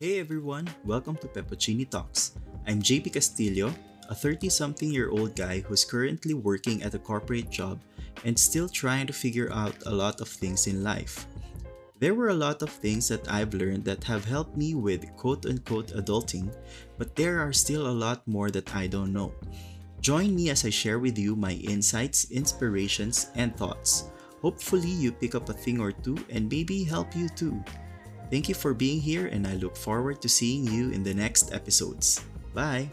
Hey everyone, welcome to Peppuccini Talks. I'm JP Castillo, a 30 something year old guy who's currently working at a corporate job and still trying to figure out a lot of things in life. There were a lot of things that I've learned that have helped me with quote unquote adulting, but there are still a lot more that I don't know. Join me as I share with you my insights, inspirations, and thoughts. Hopefully, you pick up a thing or two and maybe help you too. Thank you for being here, and I look forward to seeing you in the next episodes. Bye!